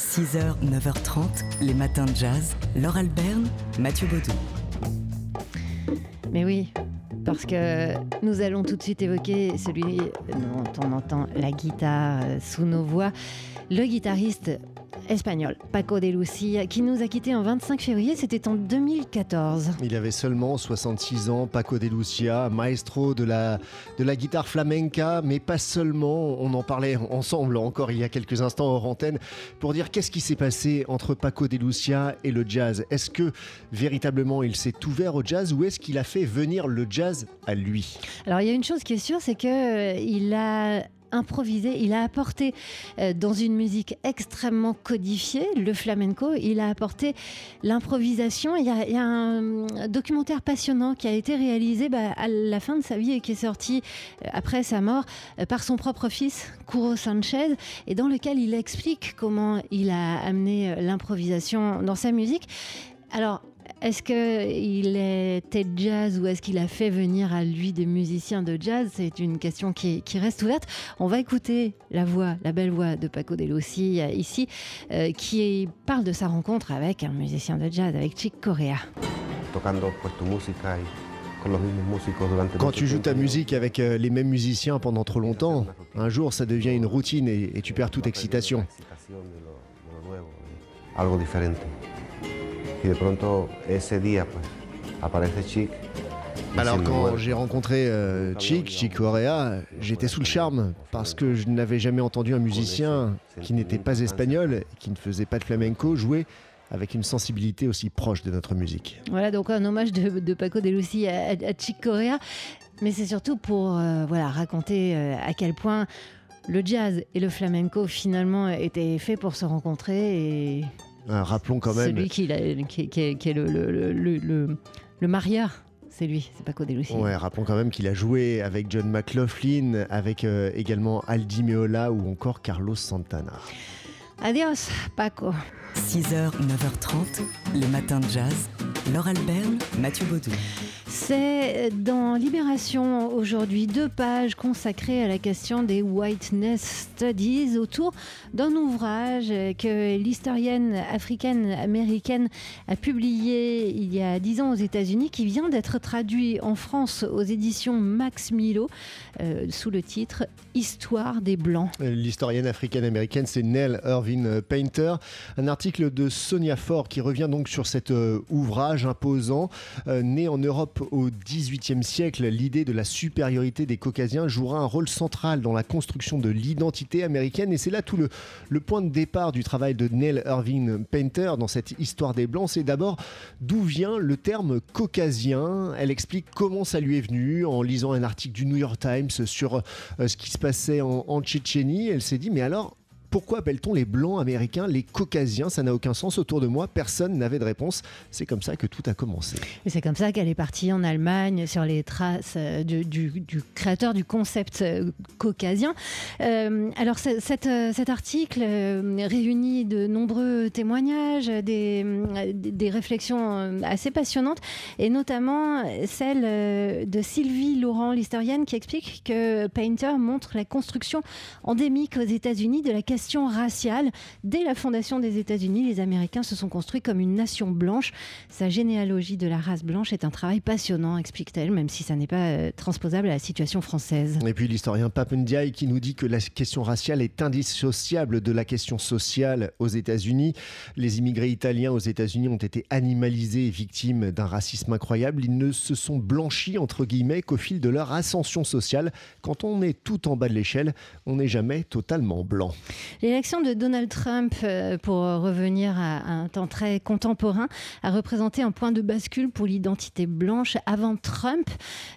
6h, 9h30, les matins de jazz. Laure Alberne, Mathieu Baudou. Mais oui, parce que nous allons tout de suite évoquer celui dont on entend la guitare sous nos voix, le guitariste espagnol, Paco de Lucia, qui nous a quittés en 25 février, c'était en 2014. Il avait seulement 66 ans, Paco de Lucia, maestro de la, de la guitare flamenca, mais pas seulement, on en parlait ensemble encore il y a quelques instants hors antenne, pour dire qu'est-ce qui s'est passé entre Paco de Lucia et le jazz. Est-ce que véritablement il s'est ouvert au jazz ou est-ce qu'il a fait venir le jazz à lui? Alors il y a une chose qui est sûre, c'est qu'il euh, a improvisé, il a apporté euh, dans une musique extrêmement codifiée, le flamenco, il a apporté l'improvisation. Il, y a un documentaire passionnant qui a été réalisé bah, à la fin de sa vie et qui est sorti euh, après sa mort euh, par son propre fils, Curo Sanchez, et dans lequel il explique comment il a amené l'improvisation dans sa musique. Alors, est-ce qu'il était jazz ou est-ce qu'il a fait venir à lui des musiciens de jazz? C'est une question qui, reste ouverte. On va écouter la voix, la belle voix de Paco de Lucia euh, ici, euh, qui parle de sa rencontre avec un musicien de jazz, avec Chick Corea. Quand tu joues ta musique avec euh, les mêmes musiciens pendant trop longtemps, un jour ça devient une routine et, et tu perds toute excitation. Algo différent. Et de pronto, ese día, pues, aparece Chic. Alors quand j'ai rencontré euh, Chic, Chic Corea, j'étais sous le charme parce que je n'avais jamais entendu un musicien qui n'était pas espagnol, qui ne faisait pas de flamenco jouer avec une sensibilité aussi proche de notre musique. Voilà donc un hommage de, Paco de Lucie à, Chic Corea, mais c'est surtout pour euh, voilà raconter euh, à quel point le jazz et le flamenco finalement étaient faits pour se rencontrer et rappelons quand même. Celui qui, est le, le, le, marieur. C'est lui, c'est Paco de Lucia. Ouais, rappelons quand même qu'il a joué avec John McLaughlin, avec euh, également Aldi Meola ou encore Carlos Santana. Adios, Paco. 6h, 9h30, les matins de jazz. Laure Alberne, Mathieu Baudou. C'est dans Libération aujourd'hui deux pages consacrées à la question des whiteness studies autour d'un ouvrage que l'historienne africaine américaine a publié il y a dix ans aux États-Unis qui vient d'être traduit en France aux éditions Max Milo euh, sous le titre Histoire des Blancs. L'historienne africaine américaine c'est Nell Irving Painter, un article de Sonia Ford qui revient donc sur cet euh, ouvrage imposant euh, né en Europe au XVIIIe siècle, l'idée de la supériorité des Caucasiens jouera un rôle central dans la construction de l'identité américaine. Et c'est là tout le, le, point de départ du travail de Neil Irving Painter dans cette histoire des Blancs. C'est d'abord d'où vient le terme caucasien. Elle explique comment ça lui est venu en lisant un article du New York Times sur euh, ce qui se passait en, en Tchétchénie. Elle s'est dit, mais alors, pourquoi appelle-t-on les blancs américains les caucasiens? Ça n'a aucun sens. Autour de moi, personne n'avait de réponse. C'est comme ça que tout a commencé. Et c'est comme ça qu'elle est partie en Allemagne sur les traces euh, du, créateur du concept euh, caucasien. Euh, alors cet, article réunit de nombreux témoignages, des, des réflexions assez passionnantes, et notamment celle de Sylvie Laurent, l'historienne, qui explique que Painter montre la construction endémique aux États-Unis de la question raciale. Dès la fondation des États-Unis, les Américains se sont construits comme une nation blanche. Sa généalogie de la race blanche est un travail passionnant, explique-t-elle, même si ça n'est pas euh, transposable à la situation française. Et puis l'historien Papendiaï qui nous dit que la question raciale est indissociable de la question sociale aux États-Unis. Les immigrés italiens aux États-Unis ont été animalisés et victimes d'un racisme incroyable. Ils ne se sont blanchis, entre guillemets, qu'au fil de leur ascension sociale. Quand on est tout en bas de l'échelle, on n'est jamais totalement blanc. L'élection de Donald Trump, euh, pour revenir à un temps très contemporain, a représenté un point de bascule pour l'identité blanche. Avant Trump,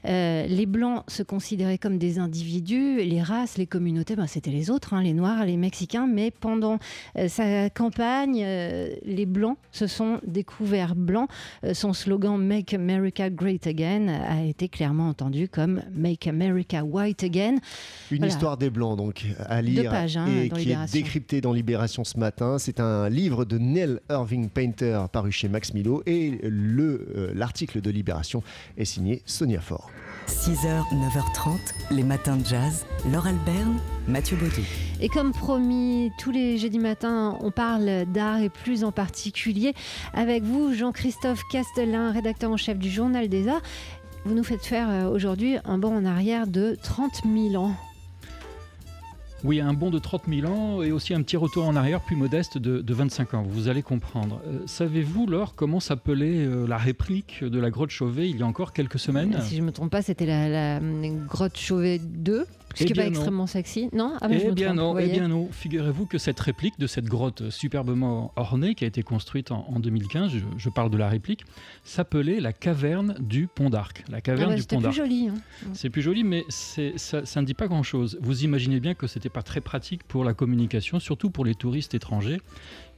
euh, les blancs se considéraient comme des individus, les races, les communautés, ben, c'était les autres, hein, les noirs, les mexicains. Mais pendant euh, sa campagne, les blancs se sont découverts blancs. son slogan Make America Great Again a été clairement entendu comme Make America White Again. Une histoire des blancs, donc à lire pages, hein, et qui est Libération. décrypté dans Libération ce matin. C'est un livre de Neil Irving Painter paru chez Max Milo et le, euh, l'article de Libération est signé Sonia Faure. 6h, 9h30, les matins de jazz. Laure Alberne, Mathieu Baudou. Et comme promis, tous les jeudis matins, on parle d'art et plus en particulier avec vous, Jean-Christophe Castelin, rédacteur en chef du Journal des Arts. Vous nous faites faire euh, aujourd'hui un bond en arrière de 30 000 ans. Oui, un bond de 30 000 ans et aussi un petit retour en arrière plus modeste de, de 25 ans. Vous allez comprendre. Euh, Savez-vous, Laure, comment s'appelait euh, la réplique de la grotte Chauvet il y a encore quelques semaines? Si je ne me trompe pas, c'était la, la, hum, grotte Chauvet 2. Ce qui n'est pas non. extrêmement sexy. Non? Ah, ben, Eh bien non, eh bien non. Figurez-vous que cette réplique de cette grotte superbement ornée qui a été construite en, en 2015, je, je parle de la réplique, s'appelait la caverne du Pont d'Arc. La Ah caverne ouais, du Pont plus d'Arc. joli. hein. C'est plus joli, mais c'est- ça, ça ne dit pas grand-chose. Vous imaginez bien que c'était pas très pratique pour la communication, surtout pour les touristes étrangers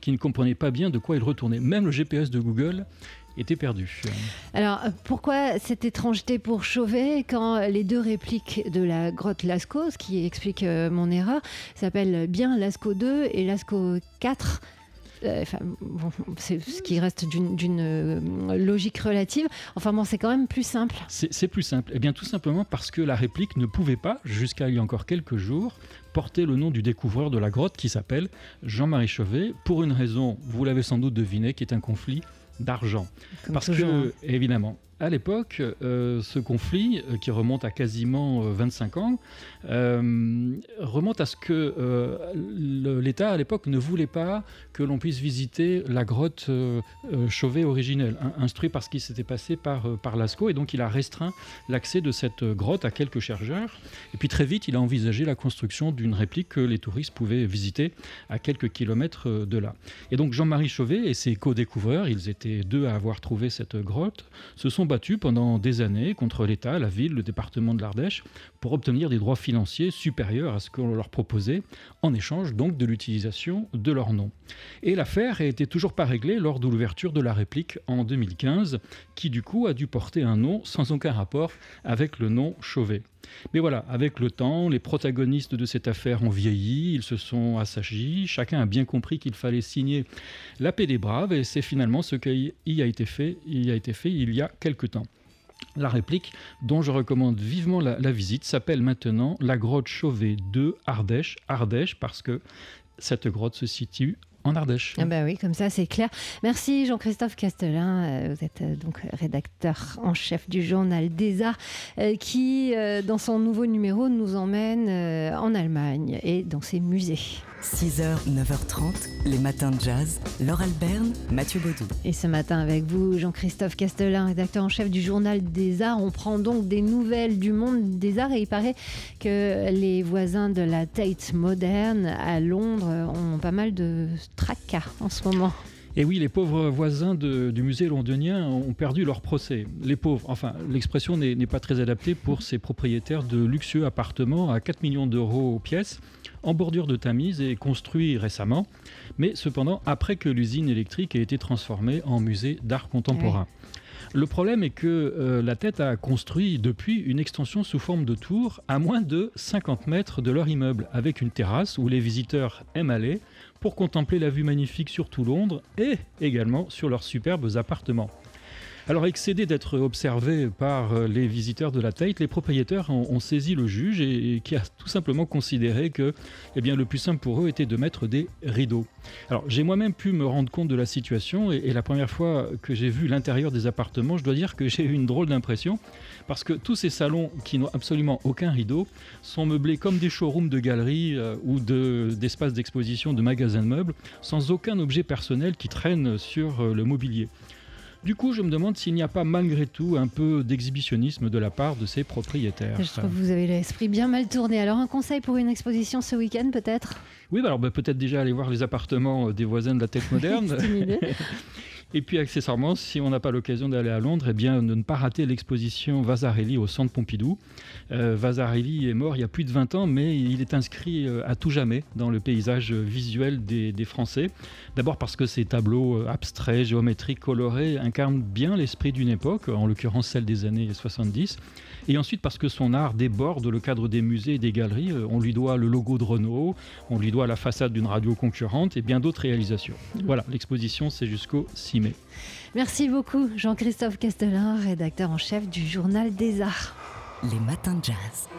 qui ne comprenaient pas bien de quoi ils retournaient. Même le GPS de Google était perdu. Alors, pourquoi cette étrangeté pour Chauvet quand les deux répliques de la grotte Lascaux, ce qui explique euh, mon erreur, s'appellent bien Lascaux 2 et Lascaux 4 Euh, Enfin, bon, c'est ce qui reste d'une euh, logique relative. Enfin bon, c'est quand même plus simple. C'est plus simple. Eh bien, tout simplement parce que la réplique ne pouvait pas, jusqu'à il y a encore quelques jours, porter le nom du découvreur de la grotte qui s'appelle Jean-Marie Chauvet, pour une raison, vous l'avez sans doute deviné, qui est un conflit d'argent. Parce toujours, hein. que, évidemment, à l'époque, euh, ce conflit, euh, qui remonte à quasiment euh, 25 ans, euh, remonte à ce que l'État, à l'époque, ne voulait pas que l'on puisse visiter la grotte Chauvet originelle, hein, instruit par ce qui s'était passé par, par Lascaux, et donc il a restreint l'accès de cette grotte à quelques chercheurs. Et puis très vite, il a envisagé la construction d'une réplique que les touristes pouvaient visiter à quelques kilomètres de là. Et donc Jean-Marie Chauvet et ses co-découvreurs, ils étaient deux à avoir trouvé cette grotte, se sont battus pendant des années contre l'État, la ville, le département de l'Ardèche, pour obtenir des droits financiers supérieurs à ce qu'on leur proposait, en échange donc de l'utilisation de leur nom. Et l'affaire n'était toujours pas réglée lors de l'ouverture de la réplique en 2015, qui du coup a dû porter un nom sans aucun rapport avec le nom Chauvet. Mais voilà, avec le temps, les protagonistes de cette affaire ont vieilli, ils se sont assagis, chacun a bien compris qu'il fallait signer la paix des braves, et c'est finalement ce qui a été fait, a été fait il y a quelque temps. La réplique, dont je recommande vivement la, la visite, s'appelle maintenant la grotte Chauvet 2 Ardèche. Ardèche parce que cette grotte se situe en Ardèche. Ah bah oui, comme ça c'est clair. Merci Jean-Christophe Castelin, euh, vous êtes euh, donc rédacteur en chef du journal des Arts, euh, qui dans son nouveau numéro nous emmène en Allemagne et dans ses musées. 6h, 9h30, les matins de jazz. Laure Alberne, Mathieu Baudou. Et ce matin avec vous, Jean-Christophe Castelin, rédacteur en chef du journal des Arts, on prend donc des nouvelles du monde des arts et il paraît que les voisins de la Tate moderne à Londres ont pas mal de tracas en ce moment. Et oui, les pauvres voisins de- du musée londonien ont perdu leur procès. Les pauvres, enfin, l'expression n'est n'est pas très adaptée pour ces propriétaires de luxueux appartements à 4 millions d'euros pièce, en bordure de Tamise et construits récemment, mais cependant après que l'usine électrique ait été transformée en musée d'art contemporain. Le problème est que euh, la tête a construit depuis une extension sous forme de tour à moins de 50 mètres de leur immeuble, avec une terrasse où les visiteurs aiment aller pour contempler la vue magnifique sur tout Londres et également sur leurs superbes appartements. Alors, excédés d'être observés par euh, les visiteurs de la Tate, les propriétaires ont, saisi le juge et, qui a tout simplement considéré que eh bien, le plus simple pour eux était de mettre des rideaux. Alors, j'ai moi-même pu me rendre compte de la situation et, la première fois que j'ai vu l'intérieur des appartements, je dois dire que j'ai eu une drôle d'impression parce que tous ces salons qui n'ont absolument aucun rideau sont meublés comme des showrooms de galeries euh, ou de- d'espaces d'exposition de magasins de meubles sans aucun objet personnel qui traîne sur euh, le mobilier. Du coup, je me demande s'il n'y a pas malgré tout un peu d'exhibitionnisme de la part de ces propriétaires. Je trouve que vous avez l'esprit bien mal tourné. Alors un conseil pour une exposition ce week-end peut-être? Oui, bah alors bah, peut-être déjà aller voir les appartements euh, des voisins de la tête moderne. Et puis accessoirement, si on n'a pas l'occasion d'aller à Londres, eh bien de ne pas rater l'exposition Vasarely au Centre Pompidou. Euh, Vasarely est mort il y a plus de 20 ans, mais il est inscrit euh, à tout jamais dans le paysage visuel des, Français. D'abord parce que ses tableaux euh, abstraits, géométriques, colorés incarnent bien l'esprit d'une époque, en l'occurrence celle des années 70. Et ensuite parce que son art déborde le cadre des musées et des galeries. Euh, on lui doit le logo de Renault, on lui doit la façade d'une radio concurrente et bien d'autres réalisations. Voilà, l'exposition c'est jusqu'au 6 mai. Merci beaucoup Jean-Christophe Castelin, rédacteur en chef du journal des arts. Les matins de jazz.